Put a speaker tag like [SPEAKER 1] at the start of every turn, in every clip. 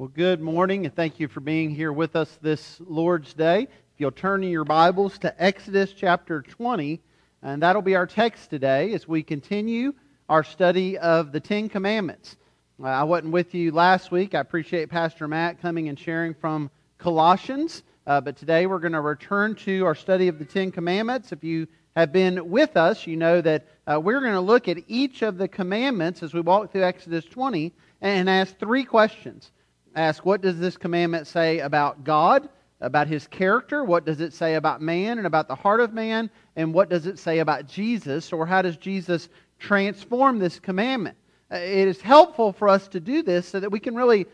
[SPEAKER 1] Well, good morning, and thank you for being here with us this Lord's Day. If you'll turn in your Bibles to Exodus chapter 20, and that'll be our text today as we continue our study of the Ten Commandments. Uh, I wasn't with you last week. I appreciate Pastor Matt coming and sharing from Colossians, uh, but today we're going to return to our study of the Ten Commandments. If you have been with us, you know that uh, we're going to look at each of the commandments as we walk through Exodus 20 and ask three questions ask what does this commandment say about God, about his character? What does it say about man and about the heart of man? And what does it say about Jesus? Or how does Jesus transform this commandment? Uh, it is helpful for us to do this so that we can really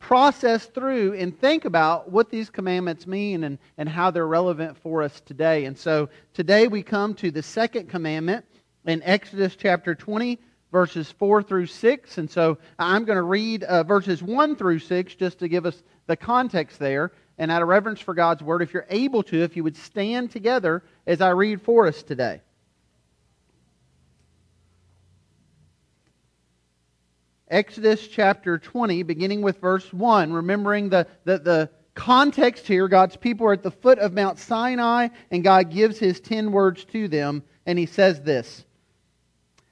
[SPEAKER 1] process through and think about what these commandments mean and, and how they're relevant for us today. And so today we come to the second commandment in Exodus chapter 20 verses 4 through 6. And so I'm going to read uh, verses 1 through 6 just to give us the context there. And out of reverence for God's word, if you're able to, if you would stand together as I read for us today. Exodus chapter 20, beginning with verse 1, remembering the, the, the context here, God's people are at the foot of Mount Sinai, and God gives his ten words to them, and he says this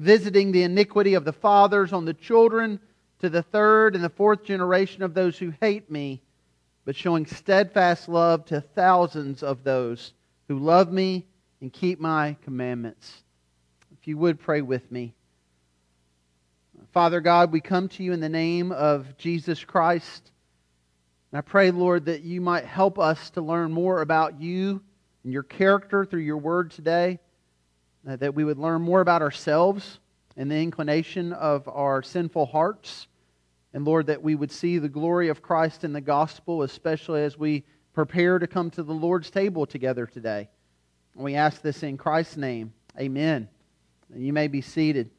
[SPEAKER 1] visiting the iniquity of the fathers on the children to the third and the fourth generation of those who hate me, but showing steadfast love to thousands of those who love me and keep my commandments. If you would pray with me. Father God, we come to you in the name of Jesus Christ. And I pray, Lord, that you might help us to learn more about you and your character through your word today. Uh, that we would learn more about ourselves and the inclination of our sinful hearts. And Lord, that we would see the glory of Christ in the gospel, especially as we prepare to come to the Lord's table together today. And we ask this in Christ's name. Amen. And you may be seated.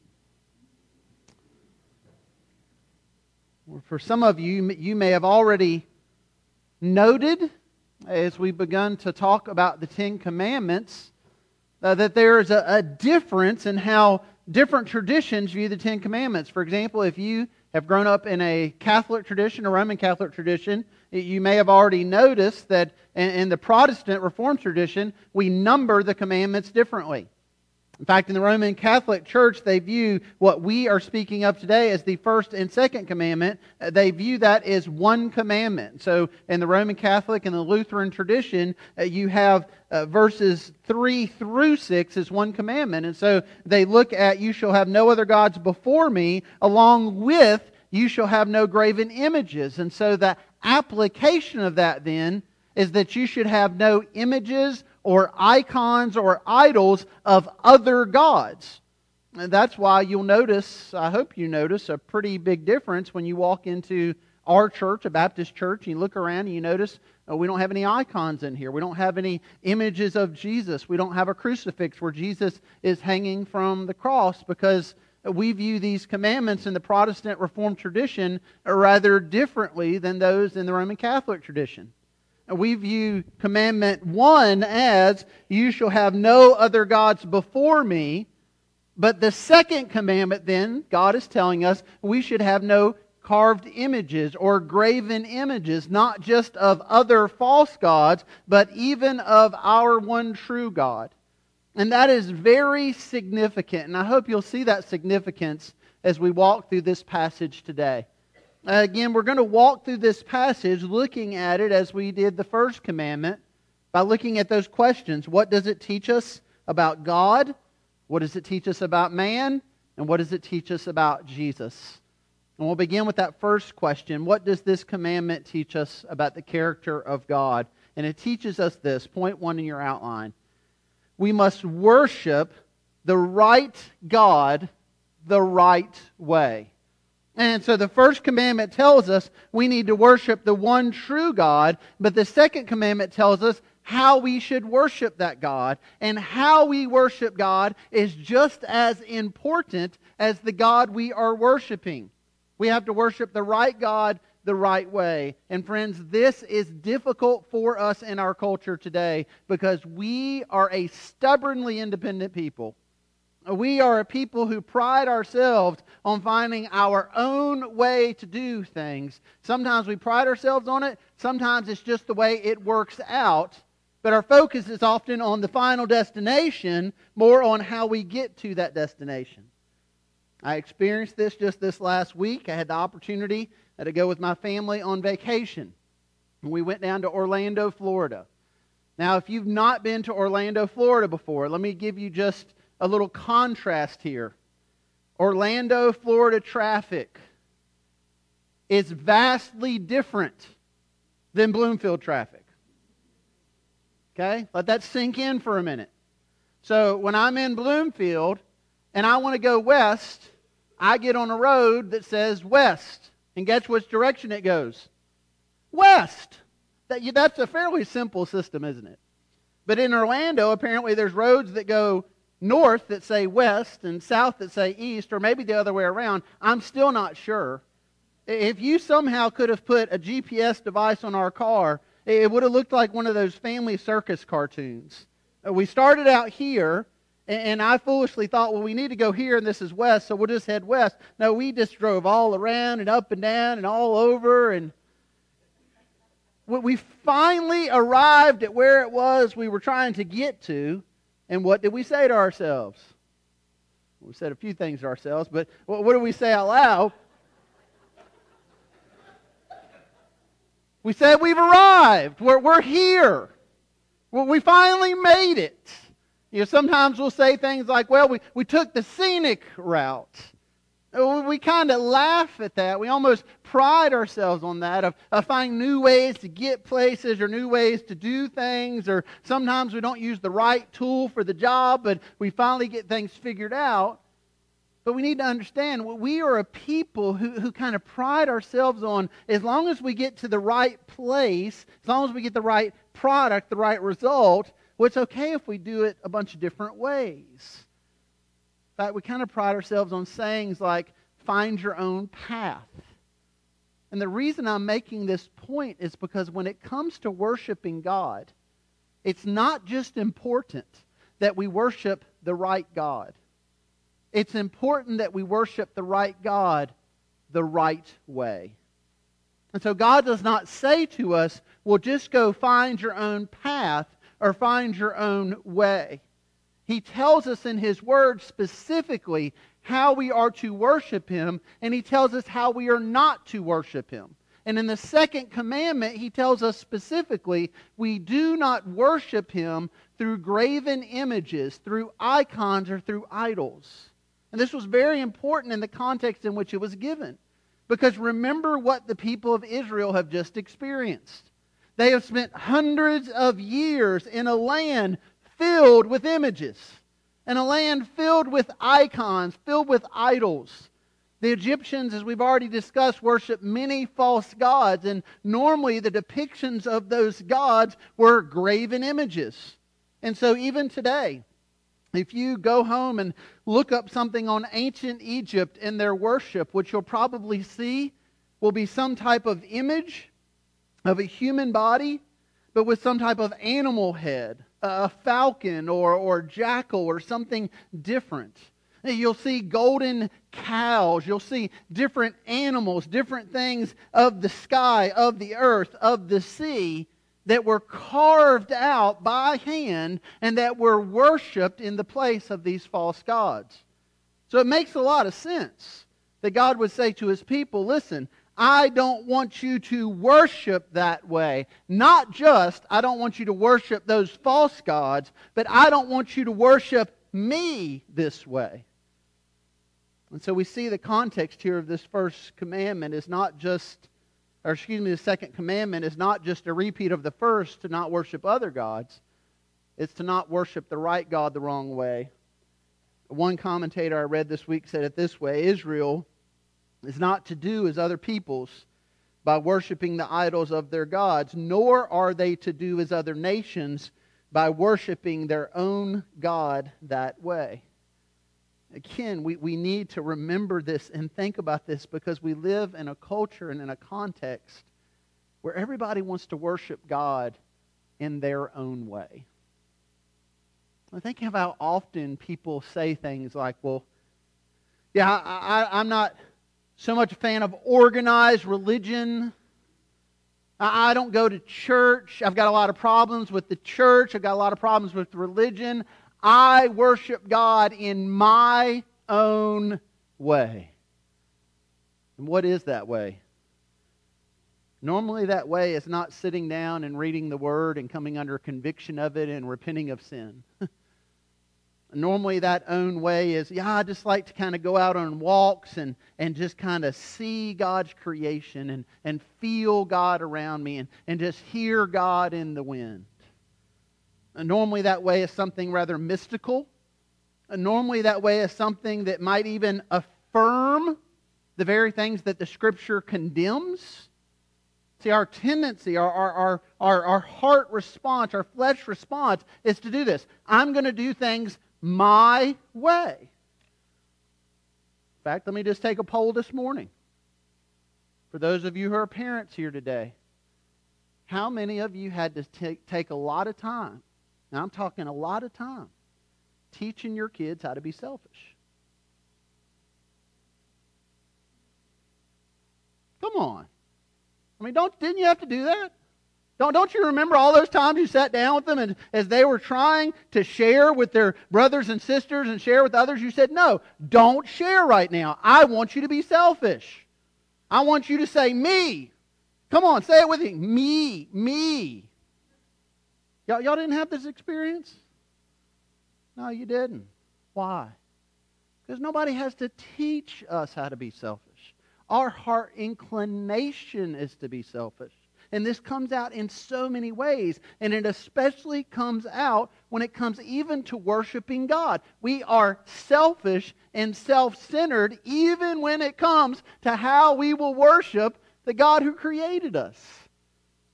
[SPEAKER 1] For some of you, you may have already noted as we've begun to talk about the Ten Commandments uh, that there is a, a difference in how different traditions view the Ten Commandments. For example, if you have grown up in a Catholic tradition, a Roman Catholic tradition, you may have already noticed that in the Protestant Reformed tradition, we number the commandments differently. In fact, in the Roman Catholic Church, they view what we are speaking of today as the first and second commandment. Uh, they view that as one commandment. So, in the Roman Catholic and the Lutheran tradition, uh, you have uh, verses 3 through 6 as one commandment. And so they look at, You shall have no other gods before me, along with, You shall have no graven images. And so the application of that then is that you should have no images or icons or idols of other gods. And that's why you'll notice, I hope you notice, a pretty big difference when you walk into our church, a Baptist church, and you look around and you notice uh, we don't have any icons in here. We don't have any images of Jesus. We don't have a crucifix where Jesus is hanging from the cross because we view these commandments in the Protestant Reformed tradition rather differently than those in the Roman Catholic tradition we view commandment one as, You shall have no other gods before me. But the second commandment, then, God is telling us we should have no carved images or graven images, not just of other false gods, but even of our one true God. And that is very significant. And I hope you'll see that significance as we walk through this passage today. Again, we're going to walk through this passage looking at it as we did the first commandment by looking at those questions. What does it teach us about God? What does it teach us about man? And what does it teach us about Jesus? And we'll begin with that first question What does this commandment teach us about the character of God? And it teaches us this point one in your outline. We must worship the right God the right way And so the first commandment tells us we need to worship the one true God, but the second commandment tells us how we should worship that God. And how we worship God is just as important as the God we are worshiping. We have to worship the right God the right way. And friends, this is difficult for us in our culture today because we are a stubbornly independent people. We are a people who pride ourselves on finding our own way to do things. Sometimes we pride ourselves on it, sometimes it's just the way it works out. But our focus is often on the final destination, more on how we get to that destination. I experienced this just this last week. I had the opportunity to go with my family on vacation. We went down to Orlando, Florida. Now, if you've not been to Orlando, Florida before, let me give you just a little contrast here. Orlando, Florida traffic is vastly different than Bloomfield traffic. Okay? Let that sink in for a minute. So, when I'm in Bloomfield and I want to go west, I get on a road that says west. And guess which direction it goes? West. That, that's a fairly simple system, isn't it? But in Orlando, apparently there's roads that go north that say west and south that say east, or maybe the other way around. I'm still not sure. If you somehow could have put a GPS device on our car, it would have looked like one of those family circus cartoons. Uh, we started out here, and I foolishly thought, well, we need to go here, and this is west, so we'll just head west. No, we just drove all around and up and down and all over, and we finally arrived at where it was we were trying to get to. And what did we say to ourselves? We said a few things to ourselves, but what do we say out loud? We said we've arrived. We're, we're here. We finally made it. You know, sometimes we'll say things like, well, we, we took the scenic route. We kind of laugh at that. We almost pride ourselves on that of, of finding new ways to get places or new ways to do things. Or sometimes we don't use the right tool for the job, but we finally get things figured out. But we need to understand we are a people who, who kind of pride ourselves on as long as we get to the right place, as long as we get the right product, the right result, well, it's okay if we do it a bunch of different ways. Fact, we kind of pride ourselves on sayings like, find your own path. And the reason I'm making this point is because when it comes to worshiping God, it's not just important that we worship the right God. It's important that we worship the right God the right way. And so God does not say to us, well, just go find your own path or find your own way. He tells us in His Word specifically how we are to worship Him, and He tells us how we are not to worship Him. And in the second commandment, He tells us specifically we do not worship Him through graven images, through icons, or through idols. And this was very important in the context in which it was given. Because remember what the people of Israel have just experienced. They have spent hundreds of years in a land filled with images, and a land filled with icons, filled with idols. The Egyptians, as we've already discussed, worshiped many false gods, and normally the depictions of those gods were graven images. And so, even today, if you go home and look up something on ancient Egypt in their worship, what you'll probably see will be some type of image of a human body, but with some type of animal head a falcon or, or jackal or something different. You'll see golden cows. You'll see different animals, different things of the sky, of the earth, of the sea that were carved out by hand and that were worshiped in the place of these false gods. So it makes a lot of sense that God would say to his people, listen, I don't want you to worship that way. Not just, I don't want you to worship those false gods, but I don't want you to worship me this way. And so we see the context here of this first commandment is not just, or excuse me, the second commandment is not just a repeat of the first to not worship other gods, it's to not worship the right God the wrong way. One commentator I read this week said it this way Israel is not to do as other people's by worshiping the idols of their gods, nor are they to do as other nations by worshiping their own God that way. Again, we, we need to remember this and think about this because we live in a culture and in a context where everybody wants to worship God in their own way. I think of how often people say things like, well, yeah, I, I, I'm not so much a fan of organized religion. I don't go to church. I've got a lot of problems with the church. I've got a lot of problems with religion. I worship God in my own way. And what is that way? Normally, that way is not sitting down and reading the Word and coming under conviction of it and repenting of sin. Normally, that own way is, yeah, I just like to kind of go out on walks and, and just kind of see God's creation and, and feel God around me and, and just hear God in the wind. And normally, that way is something rather mystical. And normally, that way is something that might even affirm the very things that the Scripture condemns. See, our tendency, our, our, our, our, heart response, our flesh response is to do this. I'm going to do things my way. In fact, let me just take a poll this morning. For those of you who are parents here today, how many of you had to take, take a lot of time? Now, I'm talking a lot of time teaching your kids how to be selfish. Come on. I mean, don't, didn't you have to do that? Don't, don't you remember all those times you sat down with them and as they were trying to share with their brothers and sisters and share with others, you said, No, don't share right now. I want you to be selfish. I want you to say me. Come on, say it with me. Me, me. Y'all, y'all didn't have this experience? No, you didn't. Why? Because nobody has to teach us how to be selfish. Our heart inclination is to be selfish. And this comes out in so many ways. And it especially comes out when it comes even to worshiping God. We are selfish and self centered even when it comes to how we will worship the God who created us.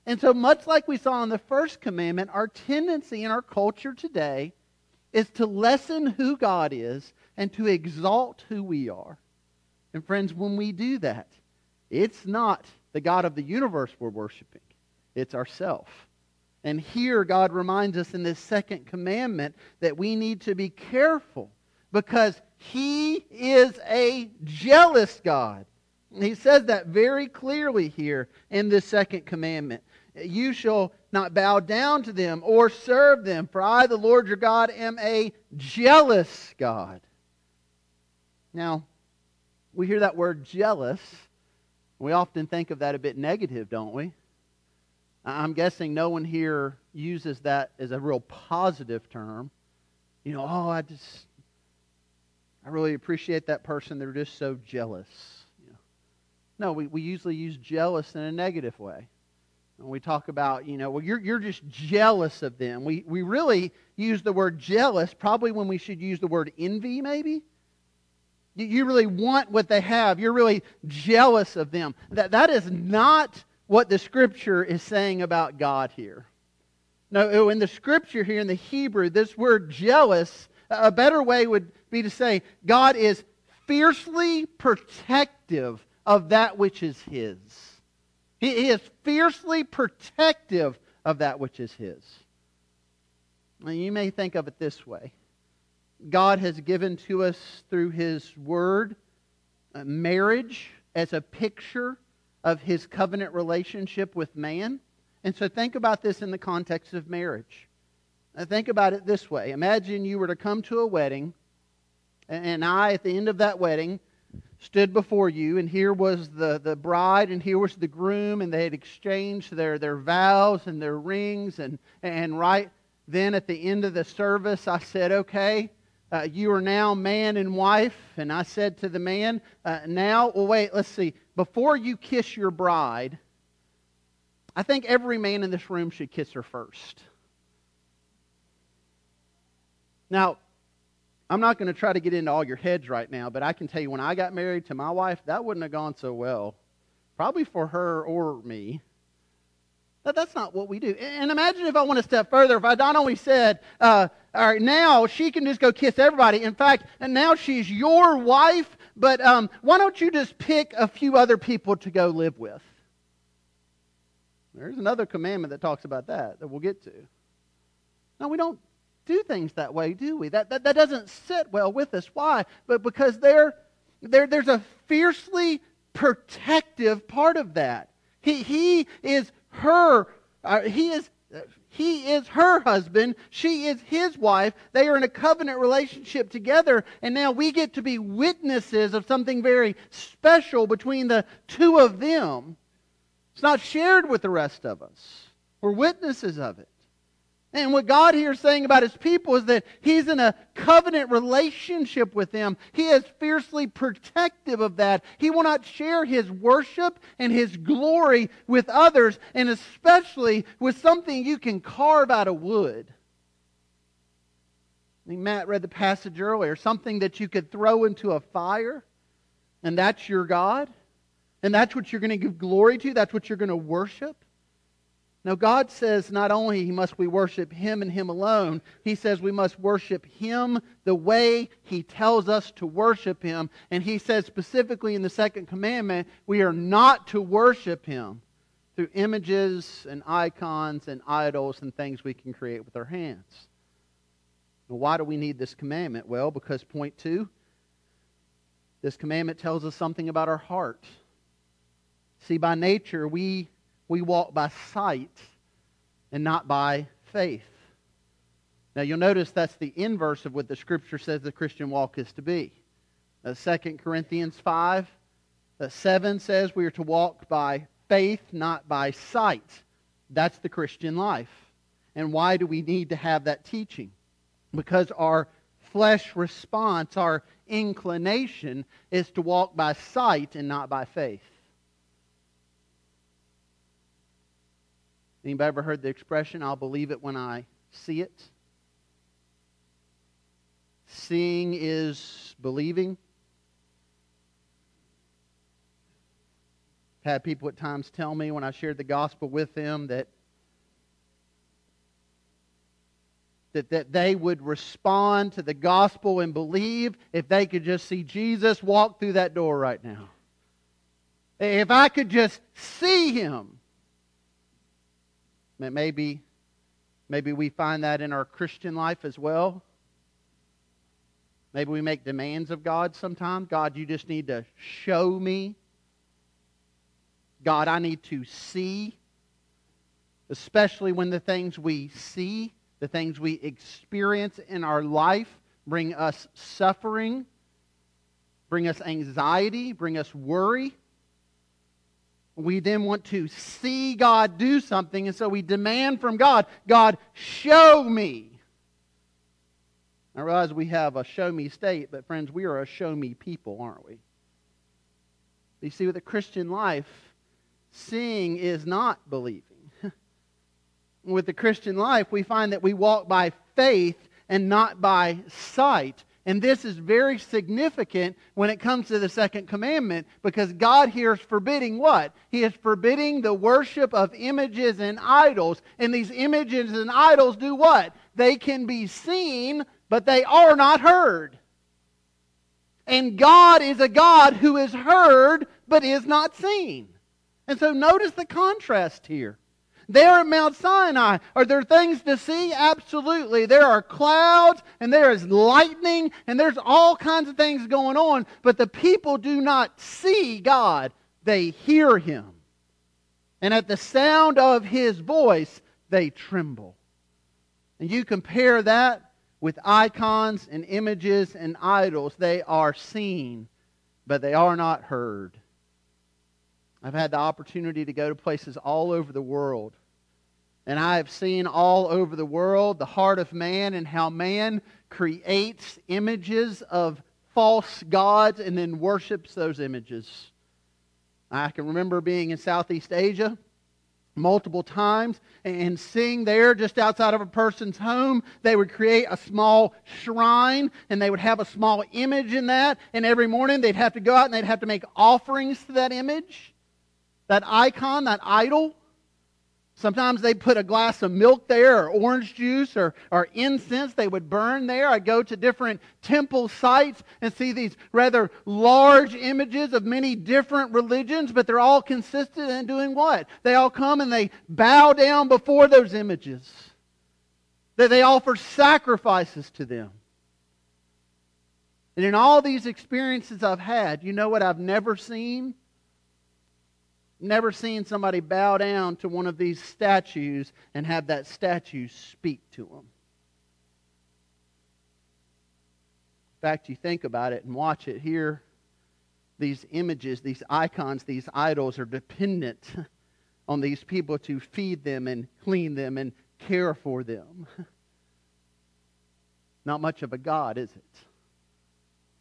[SPEAKER 1] And so, much like we saw in the first commandment, our tendency in our culture today is to lessen who God is and to exalt who we are. And, friends, when we do that, it's not the God of the universe we're worshiping, it's ourself. And here, God reminds us in this second commandment that we need to be careful because He is a jealous God. He says that very clearly here in this second commandment. You shall not bow down to them or serve them, for I, the Lord your God, am a jealous God. Now, we hear that word jealous we often think of that a bit negative, don't we? I'm guessing no one here uses that as a real positive term. You know, oh, I just, I really appreciate that person. They're just so jealous. You know. No, we, we usually use jealous in a negative way. When we talk about, you know, well, you're, you're just jealous of them. We, we really use the word jealous probably when we should use the word envy, maybe. You really want what they have. You're really jealous of them. That, that is not what the scripture is saying about God here. No, oh, in the scripture here in the Hebrew, this word jealous, a better way would be to say God is fiercely protective of that which is His. He is fiercely protective of that which is His. Now, you may think of it this way God has given to us through His Word uh, marriage as a picture of His covenant relationship with man. And so think about this in the context of marriage. Now think about it this way Imagine you were to come to a wedding, and I, at the end of that wedding, stood before you, and here was the, the bride, and here was the groom, and they had exchanged their, their vows and their rings. And, and right then at the end of the service, I said, Okay, uh, you are now man and wife. And I said to the man, uh, now, well, wait, let's see. Before you kiss your bride, I think every man in this room should kiss her first. Now, I'm not going to try to get into all your heads right now, but I can tell you when I got married to my wife, that wouldn't have gone so well. Probably for her or me. But that's not what we do. And imagine if I went a step further, if I not only said, uh, all right, now she can just go kiss everybody. In fact, and now she's your wife, but um, why don't you just pick a few other people to go live with? There's another commandment that talks about that that we'll get to. No, we don't do things that way, do we? That, that, that doesn't sit well with us. Why? But because there, there, there's a fiercely protective part of that. He, he is her, uh, he is he is her husband. She is his wife. They are in a covenant relationship together. And now we get to be witnesses of something very special between the two of them. It's not shared with the rest of us. We're witnesses of it. And what God here is saying about his people is that he's in a covenant relationship with them. He is fiercely protective of that. He will not share his worship and his glory with others, and especially with something you can carve out of wood. I mean, Matt read the passage earlier something that you could throw into a fire, and that's your God. And that's what you're going to give glory to, that's what you're going to worship. Now, God says not only must we worship Him and Him alone, He says we must worship Him the way He tells us to worship Him. And He says specifically in the second commandment, we are not to worship Him through images and icons and idols and things we can create with our hands. Now, why do we need this commandment? Well, because point two, this commandment tells us something about our heart. See, by nature, we we walk by sight and not by faith. Now you'll notice that's the inverse of what the scripture says the Christian walk is to be. Uh, 2 Corinthians 5, uh, 7 says we are to walk by faith, not by sight. That's the Christian life. And why do we need to have that teaching? Because our flesh response, our inclination, is to walk by sight and not by faith. Anybody ever heard the expression, I'll believe it when I see it? Seeing is believing. Had people at times tell me when I shared the gospel with them that that, that they would respond to the gospel and believe if they could just see Jesus walk through that door right now. If I could just see him, Maybe, maybe we find that in our Christian life as well. Maybe we make demands of God sometimes. God, you just need to show me. God, I need to see. Especially when the things we see, the things we experience in our life, bring us suffering, bring us anxiety, bring us worry we then want to see God do something, and so we demand from God, God, show me. I realize we have a show me state, but friends, we are a show me people, aren't we? You see, with the Christian life, seeing is not believing. with the Christian life, we find that we walk by faith and not by sight. And this is very significant when it comes to the second commandment because God here is forbidding what? He is forbidding the worship of images and idols. And these images and idols do what? They can be seen, but they are not heard. And God is a God who is heard, but is not seen. And so notice the contrast here. There at Mount Sinai, are there things to see? Absolutely. There are clouds and there is lightning and there's all kinds of things going on, but the people do not see God, they hear him. And at the sound of his voice, they tremble. And you compare that with icons and images and idols. They are seen, but they are not heard. I've had the opportunity to go to places all over the world and I have seen all over the world the heart of man and how man creates images of false gods and then worships those images. I can remember being in Southeast Asia multiple times and seeing there just outside of a person's home. They would create a small shrine and they would have a small image in that. And every morning they'd have to go out and they'd have to make offerings to that image, that icon, that idol. Sometimes they put a glass of milk there, or orange juice, or, or incense they would burn there. I go to different temple sites and see these rather large images of many different religions, but they're all consistent in doing what? They all come and they bow down before those images. That they offer sacrifices to them. And in all these experiences I've had, you know what I've never seen? Never seen somebody bow down to one of these statues and have that statue speak to them. In fact, you think about it and watch it here. These images, these icons, these idols are dependent on these people to feed them and clean them and care for them. Not much of a God, is it?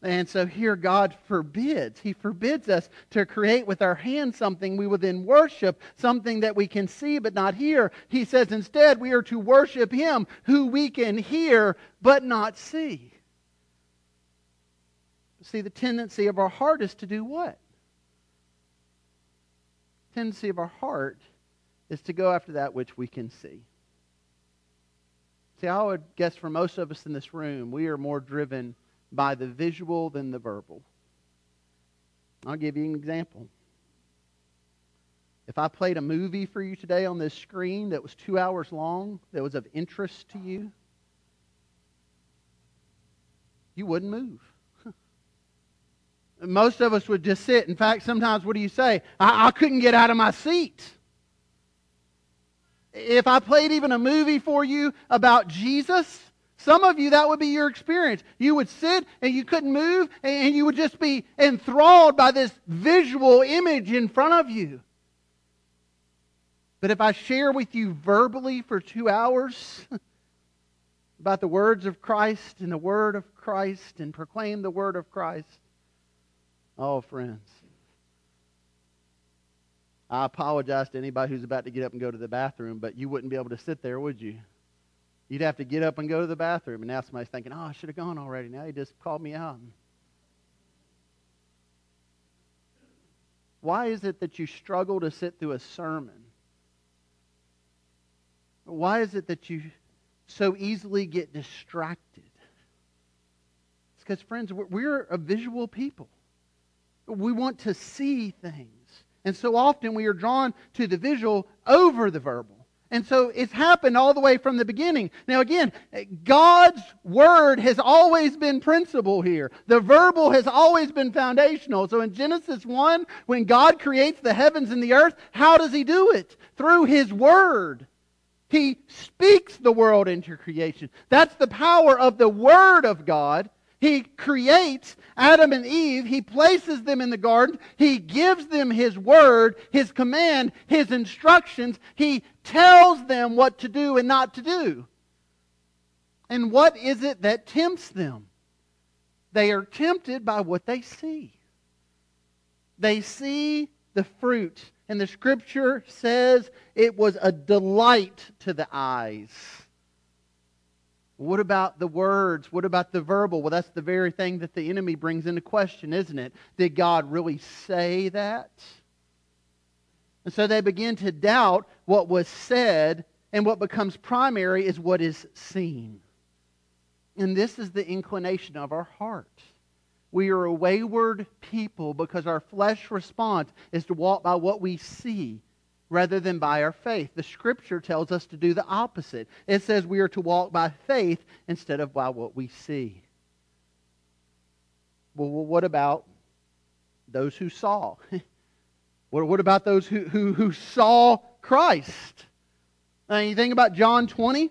[SPEAKER 1] And so here God forbids. He forbids us to create with our hands something we will then worship, something that we can see but not hear. He says instead we are to worship Him who we can hear but not see. See, the tendency of our heart is to do what? The tendency of our heart is to go after that which we can see. See, I would guess for most of us in this room, we are more driven by the visual than the verbal. I'll give you an example. If I played a movie for you today on this screen that was two hours long, that was of interest to you, you wouldn't move. Most of us would just sit. In fact, sometimes what do you say? I, I couldn't get out of my seat. If I played even a movie for you about Jesus, some of you, that would be your experience. You would sit and you couldn't move, and you would just be enthralled by this visual image in front of you. But if I share with you verbally for two hours about the words of Christ and the Word of Christ and proclaim the Word of Christ, oh, friends, I apologize to anybody who's about to get up and go to the bathroom, but you wouldn't be able to sit there, would you? You'd have to get up and go to the bathroom. And now somebody's thinking, oh, I should have gone already. Now he just called me out. Why is it that you struggle to sit through a sermon? Why is it that you so easily get distracted? It's because, friends, we're a visual people. We want to see things. And so often we are drawn to the visual over the verbal. And so it's happened all the way from the beginning. Now, again, God's word has always been principal here. The verbal has always been foundational. So in Genesis 1, when God creates the heavens and the earth, how does he do it? Through his word. He speaks the world into creation. That's the power of the word of God he creates Adam and Eve. He places them in the garden. He gives them His word, His command, His instructions. He tells them what to do and not to do. And what is it that tempts them? They are tempted by what they see. They see the fruit. And the scripture says it was a delight to the eyes. What about the words? What about the verbal? Well, that's the very thing that the enemy brings into question, isn't it? Did God really say that? And so they begin to doubt what was said, and what becomes primary is what is seen. And this is the inclination of our heart. We are a wayward people because our flesh response is to walk by what we see rather than by our faith. The scripture tells us to do the opposite. It says we are to walk by faith instead of by what we see. Well, what about those who saw? what, about those who, who, who saw Christ? Now, you think about John 20,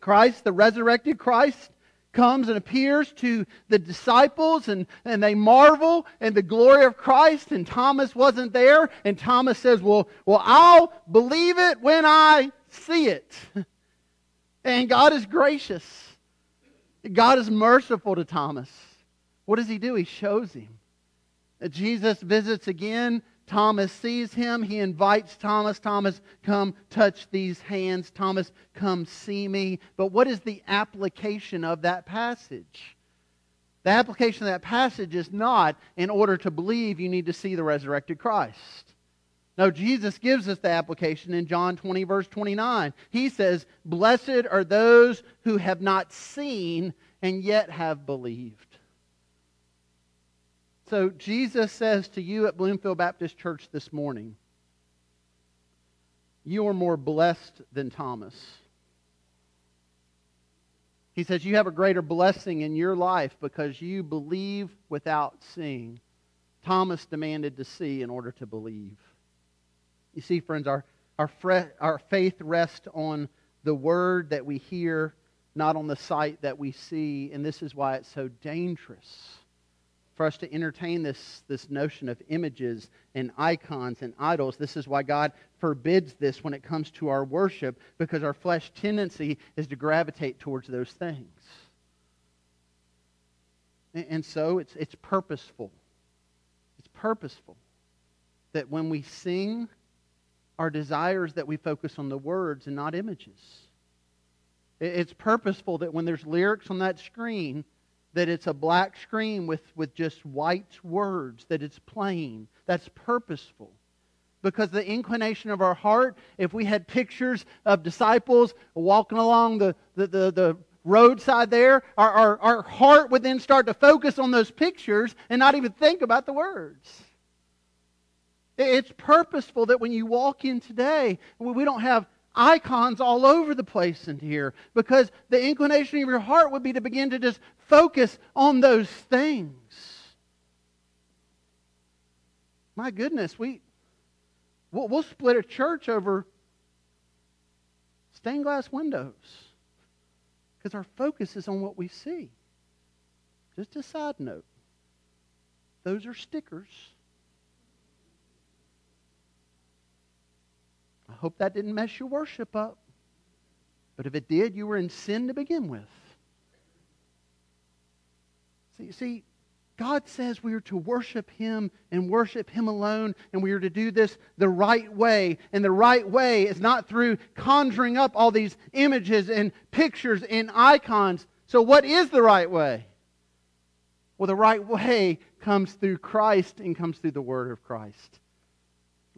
[SPEAKER 1] Christ, the resurrected Christ, comes and appears to the disciples and, and they marvel in the glory of Christ and Thomas wasn't there and Thomas says, well, well, I'll believe it when I see it. And God is gracious. God is merciful to Thomas. What does he do? He shows him. Jesus visits again Thomas sees him. He invites Thomas, Thomas, come touch these hands. Thomas, come see me. But what is the application of that passage? The application of that passage is not in order to believe you need to see the resurrected Christ. No, Jesus gives us the application in John 20, verse 29. He says, Blessed are those who have not seen and yet have believed. So Jesus says to you at Bloomfield Baptist Church this morning, You are more blessed than Thomas. He says, You have a greater blessing in your life because you believe without seeing. Thomas demanded to see in order to believe. You see, friends, our, our, fre- our faith rests on the word that we hear, not on the sight that we see. And this is why it's so dangerous for us to entertain this, this notion of images and icons and idols. This is why God forbids this when it comes to our worship, because our flesh tendency is to gravitate towards those things. And, and so it's, it's purposeful. It's purposeful that when we sing, our desires that we focus on the words and not images. It's purposeful that when there's lyrics on that screen, that it's a black screen with, with just white words, that it's plain. That's purposeful. Because the inclination of our heart, if we had pictures of disciples walking along the, the, the, the roadside there, our, our, our heart would then start to focus on those pictures and not even think about the words. It's purposeful that when you walk in today, we don't have icons all over the place in here because the inclination of your heart would be to begin to just focus on those things. My goodness, we we'll, we'll split a church over stained glass windows because our focus is on what we see. Just a side note. Those are stickers hope that didn't mess your worship up. But if it did, you were in sin to begin with. See, see, God says we are to worship Him and worship Him alone, and we are to do this the right way. And the right way is not through conjuring up all these images and pictures and icons. So, what is the right way? Well, the right way comes through Christ and comes through the Word of Christ.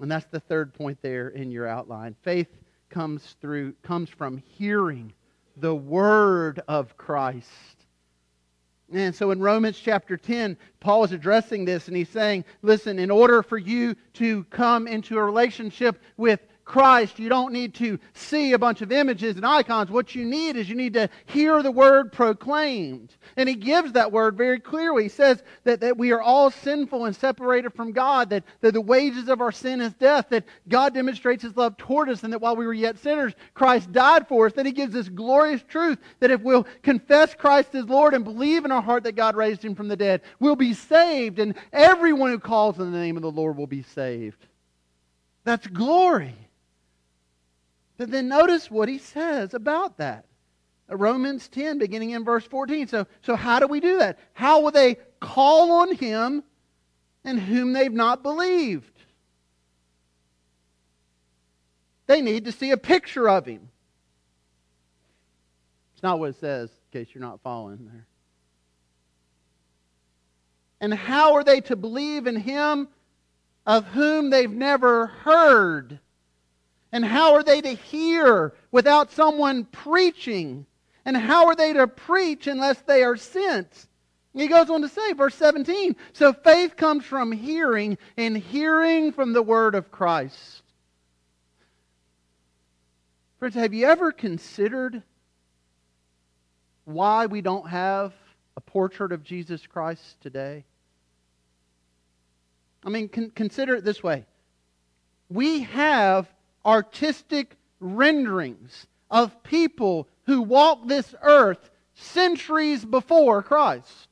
[SPEAKER 1] And that's the third point there in your outline. Faith comes through comes from hearing the word of Christ. And so in Romans chapter 10, Paul is addressing this and he's saying, listen, in order for you to come into a relationship with Christ, you don't need to see a bunch of images and icons. What you need is you need to hear the word proclaimed. And he gives that word very clearly. He says that, that we are all sinful and separated from God, that, that the wages of our sin is death, that God demonstrates his love toward us, and that while we were yet sinners, Christ died for us. Then he gives this glorious truth that if we'll confess Christ as Lord and believe in our heart that God raised him from the dead, we'll be saved, and everyone who calls on the name of the Lord will be saved. That's glory. But then notice what he says about that. Romans 10, beginning in verse 14. So, so how do we do that? How will they call on him in whom they've not believed? They need to see a picture of him. It's not what it says, in case you're not following there. And how are they to believe in him of whom they've never heard? And how are they to hear without someone preaching? And how are they to preach unless they are sent? He goes on to say, verse 17, so faith comes from hearing, and hearing from the word of Christ. Friends, have you ever considered why we don't have a portrait of Jesus Christ today? I mean, con- consider it this way. We have artistic renderings of people who walked this earth centuries before Christ.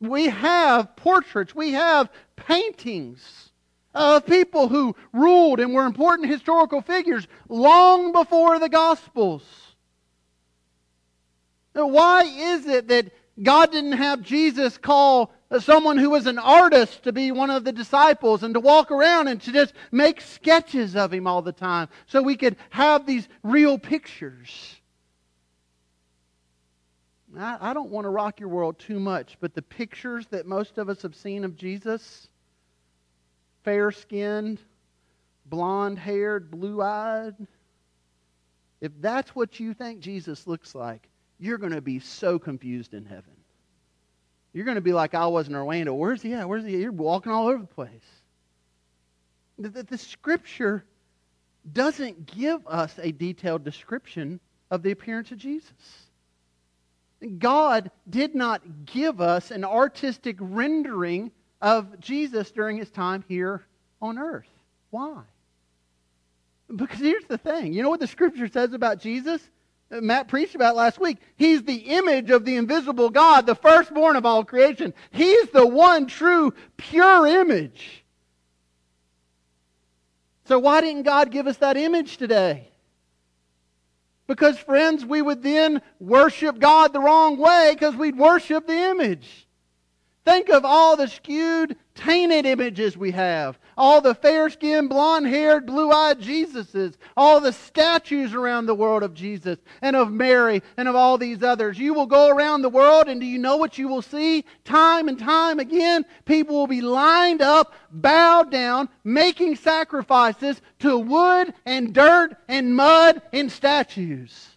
[SPEAKER 1] We have portraits, we have paintings of people who ruled and were important historical figures long before the Gospels. Now, why is it that God didn't have Jesus call someone who was an artist to be one of the disciples and to walk around and to just make sketches of him all the time so we could have these real pictures. I, I don't want to rock your world too much, but the pictures that most of us have seen of Jesus fair skinned, blonde haired, blue eyed if that's what you think Jesus looks like, you're going to be so confused in heaven. You're going to be like I was in Orlando. Where's he at? Where's he at? You're walking all over the place. The, the, the scripture doesn't give us a detailed description of the appearance of Jesus. God did not give us an artistic rendering of Jesus during his time here on earth. Why? Because here's the thing. You know what the scripture says about Jesus? Uh, Matt preached about last week. He's the image of the invisible God, the firstborn of all creation. He's the one true, pure image. So, why didn't God give us that image today? Because, friends, we would then worship God the wrong way because we'd worship the image. Think of all the skewed, tainted images we have. All the fair skinned, blonde haired, blue eyed Jesuses. All the statues around the world of Jesus and of Mary and of all these others. You will go around the world and do you know what you will see? Time and time again, people will be lined up, bowed down, making sacrifices to wood and dirt and mud and statues.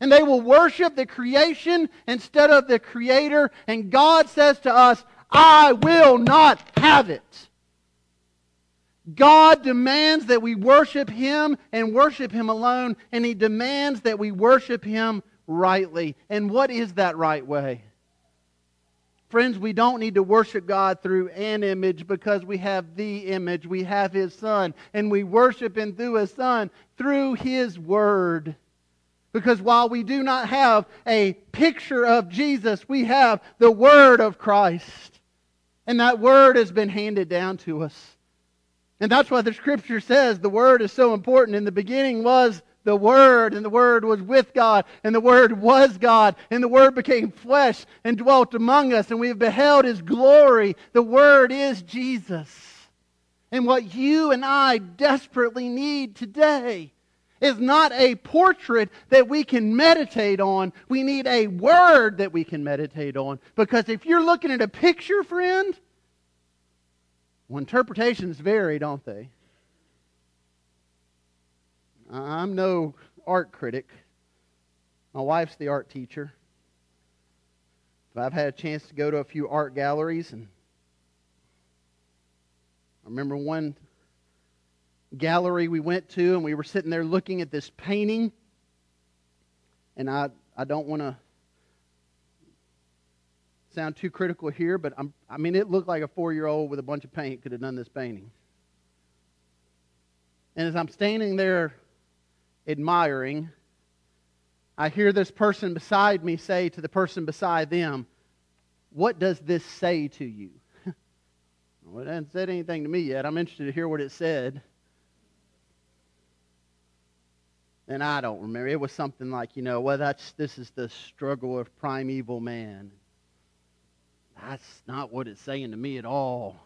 [SPEAKER 1] And they will worship the creation instead of the Creator. And God says to us, I will not have it. God demands that we worship Him and worship Him alone, and He demands that we worship Him rightly. And what is that right way? Friends, we don't need to worship God through an image because we have the image. We have His Son, and we worship Him through His Son, through His Word. Because while we do not have a picture of Jesus, we have the Word of Christ. And that Word has been handed down to us. And that's why the Scripture says the Word is so important. In the beginning was the Word, and the Word was with God, and the Word was God, and the Word became flesh and dwelt among us, and we have beheld His glory. The Word is Jesus. And what you and I desperately need today is not a portrait that we can meditate on. We need a word that we can meditate on. Because if you're looking at a picture, friend, well, interpretations vary, don't they? I'm no art critic. My wife's the art teacher. But I've had a chance to go to a few art galleries and I remember one gallery we went to, and we were sitting there looking at this painting. And I, I don't want to sound too critical here, but I'm, I mean, it looked like a four year old with a bunch of paint could have done this painting. And as I'm standing there admiring, I hear this person beside me say to the person beside them, What does this say to you? well, it hasn't said anything to me yet. I'm interested to hear what it said. And I don't remember. It was something like, you know, well, that's this is the struggle of primeval man. That's not what it's saying to me at all.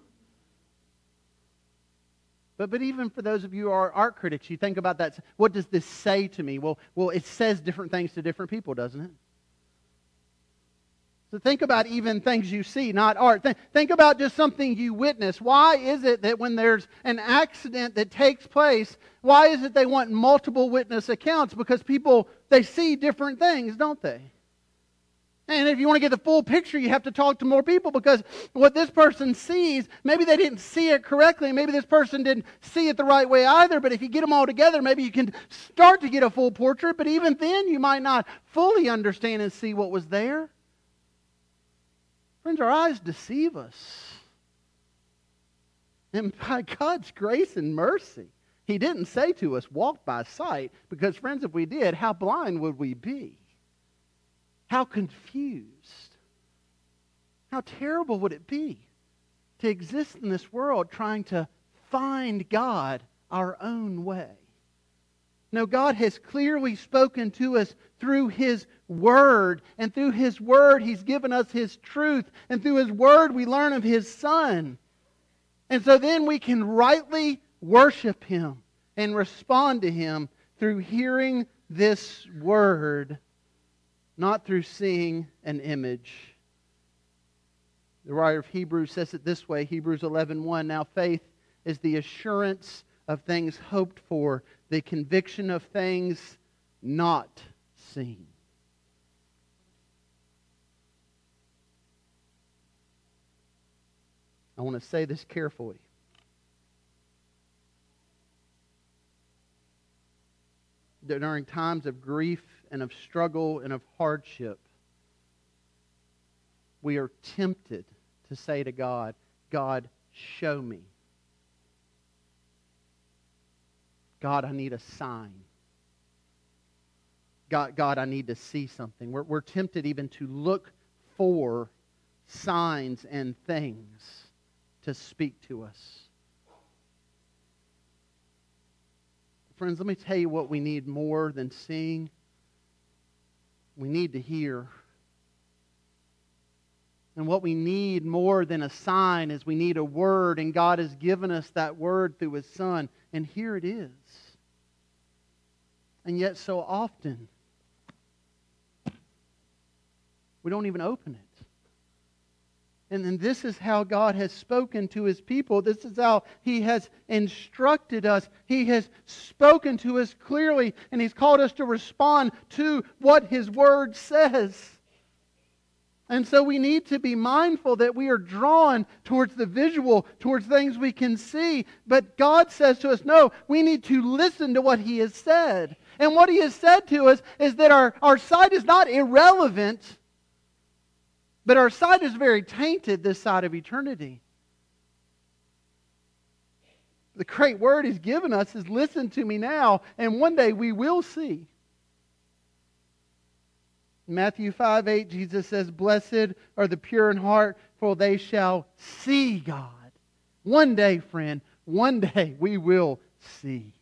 [SPEAKER 1] But, but even for those of you who are art critics, you think about that. What does this say to me? Well, well, it says different things to different people, doesn't it? So think about even things you see, not art. Think, about just something you witness. Why is it that when there's an accident that takes place, why is it they want multiple witness accounts? Because people, they see different things, don't they? And if you want to get the full picture, you have to talk to more people because what this person sees, maybe they didn't see it correctly. Maybe this person didn't see it the right way either. But if you get them all together, maybe you can start to get a full portrait. But even then, you might not fully understand and see what was there. Friends, our eyes deceive us. And by God's grace and mercy, He didn't say to us, walk by sight, because, friends, if we did, how blind would we be? How confused? How terrible would it be to exist in this world trying to find God our own way? No, God has clearly spoken to us through His Word. And through His Word, He's given us His truth. And through His Word, we learn of His Son. And so then we can rightly worship Him and respond to Him through hearing this Word, not through seeing an image. The writer of Hebrews says it this way Hebrews 11:1 Now faith is the assurance of things hoped for, the conviction of things not seen. I want to say this carefully. That During times of grief and of struggle and of hardship, we are tempted to say to God, God, show me. God, I need a sign. God, God, I need to see something. We're, we're tempted even to look for signs and things to speak to us. Friends, let me tell you what we need more than seeing. We need to hear. And what we need more than a sign is we need a word, and God has given us that word through His Son. And here it is. And yet, so often, we don't even open it. And then this is how God has spoken to his people. This is how he has instructed us. He has spoken to us clearly, and he's called us to respond to what his word says. And so we need to be mindful that we are drawn towards the visual, towards things we can see. But God says to us, no, we need to listen to what He has said. And what He has said to us is that our, our sight is not irrelevant, but our sight is very tainted this side of eternity. The great word He's given us is listen to me now, and one day we will see. Matthew 5 8, Jesus says, Blessed are the pure in heart, for they shall see God. One day, friend, one day we will see.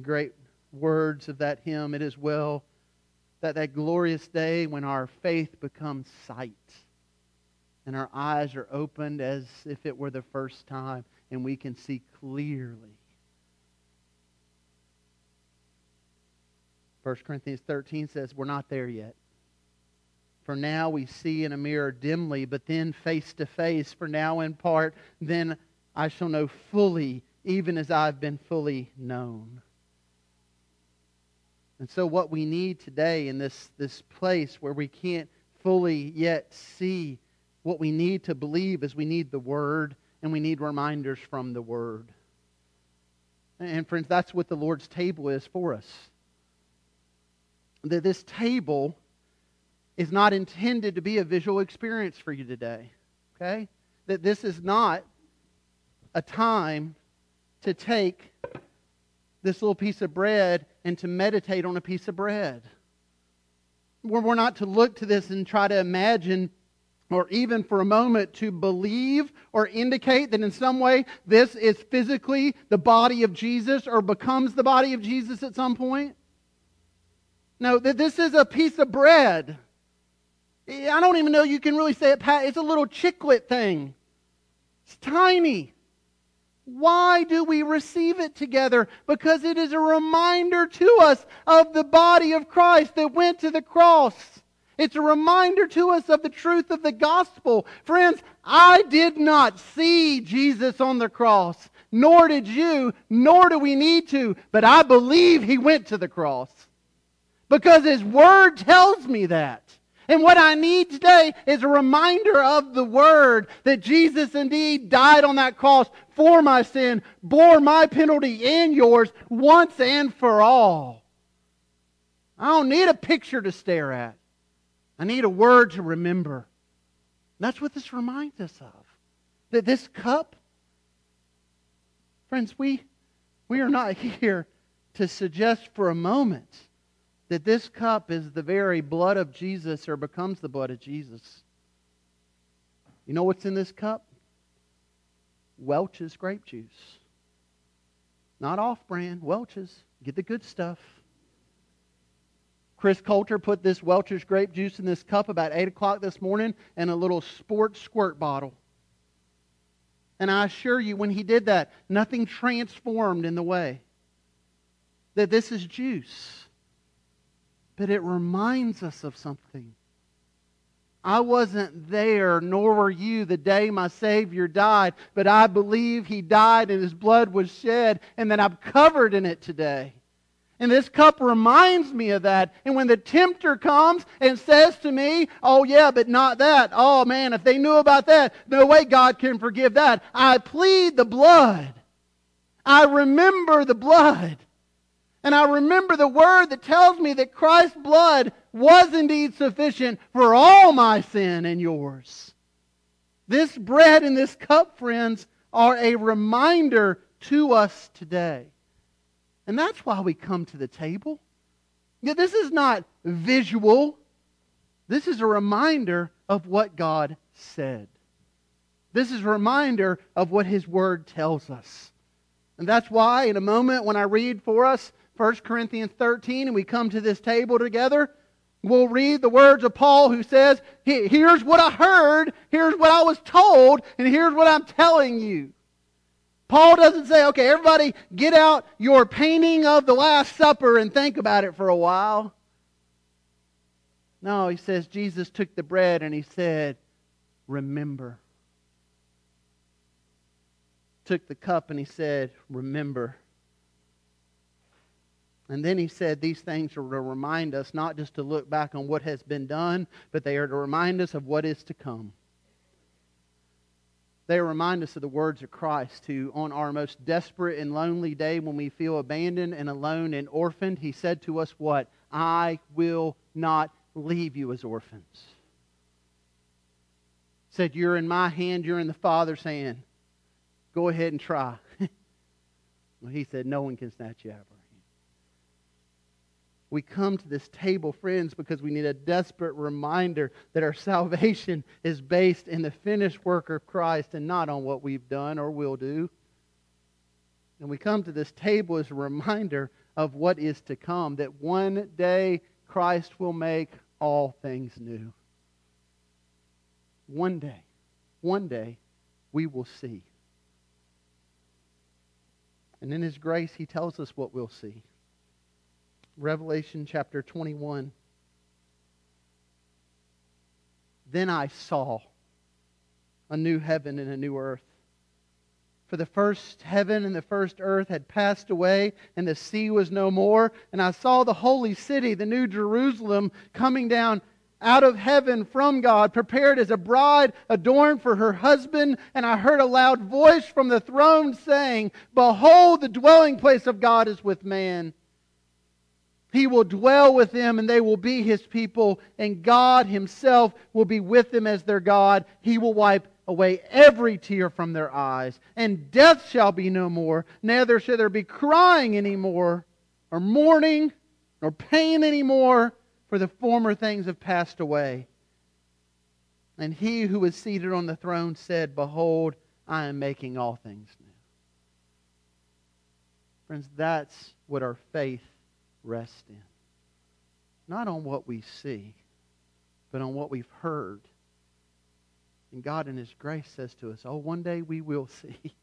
[SPEAKER 1] Great words of that hymn. It is well that that glorious day when our faith becomes sight and our eyes are opened as if it were the first time and we can see clearly 1 Corinthians 13 says, We're not there yet. For now we see in a mirror dimly, but then face to face. For now in part, then I shall know fully, even as I've been fully known. And so, what we need today in this, this place where we can't fully yet see, what we need to believe is we need the Word and we need reminders from the Word. And, friends, that's what the Lord's table is for us that this table is not intended to be a visual experience for you today. Okay? That this is not a time to take this little piece of bread and to meditate on a piece of bread. We're not to look to this and try to imagine or even for a moment to believe or indicate that in some way this is physically the body of Jesus or becomes the body of Jesus at some point. No, this is a piece of bread. I don't even know you can really say it. Pat. It's a little chiclet thing. It's tiny. Why do we receive it together? Because it is a reminder to us of the body of Christ that went to the cross. It's a reminder to us of the truth of the gospel. Friends, I did not see Jesus on the cross, nor did you, nor do we need to, but I believe he went to the cross because His Word tells me that. And what I need today is a reminder of the Word that Jesus indeed died on that cross for my sin, bore my penalty and yours once and for all. I don't need a picture to stare at. I need a word to remember. That's what this reminds us of. That this cup, friends, we, we are not here to suggest for a moment that this cup is the very blood of Jesus or becomes the blood of Jesus. You know what's in this cup? Welch's grape juice. Not off brand, Welch's. Get the good stuff. Chris Coulter put this Welch's grape juice in this cup about 8 o'clock this morning in a little sports squirt bottle. And I assure you, when he did that, nothing transformed in the way. That this is juice. But it reminds us of something. I wasn't there, nor were you, the day my Savior died, but I believe He died and His blood was shed, and that I'm covered in it today. And this cup reminds me of that. And when the tempter comes and says to me, Oh, yeah, but not that. Oh, man, if they knew about that, no way God can forgive that. I plead the blood. I remember the blood. And I remember the word that tells me that Christ's blood was indeed sufficient for all my sin and yours. This bread and this cup, friends, are a reminder to us today. And that's why we come to the table. Yeah, this is not visual. This is a reminder of what God said. This is a reminder of what His Word tells us. And that's why, in a moment, when I read for us 1 Corinthians 13 and we come to this table together, we'll read the words of Paul who says, Here's what I heard, here's what I was told, and here's what I'm telling you. Paul doesn't say, okay, everybody get out your painting of the Last Supper and think about it for a while. No, he says, Jesus took the bread and he said, Remember. Took the cup and he said, Remember. And then he said these things are to remind us not just to look back on what has been done, but they are to remind us of what is to come. They remind us of the words of Christ, who, on our most desperate and lonely day when we feel abandoned and alone and orphaned, he said to us, What? I will not leave you as orphans. Said, You're in my hand, you're in the Father's hand. Go ahead and try. well, he said, No one can snatch you out we come to this table, friends, because we need a desperate reminder that our salvation is based in the finished work of Christ and not on what we've done or will do. And we come to this table as a reminder of what is to come, that one day Christ will make all things new. One day, one day, we will see. And in His grace, He tells us what we'll see. Revelation chapter 21. Then I saw a new heaven and a new earth. For the first heaven and the first earth had passed away, and the sea was no more. And I saw the holy city, the new Jerusalem, coming down out of heaven from God, prepared as a bride adorned for her husband. And I heard a loud voice from the throne saying, Behold, the dwelling place of God is with man he will dwell with them and they will be his people, and God himself will be with them as their God. He will wipe away every tear from their eyes, and death shall be no more. Neither shall there be crying anymore, or mourning, nor pain anymore, for the former things have passed away. And he who was seated on the throne said, Behold, I am making all things new. Friends, that's what our faith rest in. Not on what we see, but on what we've heard. And God, in His grace, says to us, Oh, one day we will see.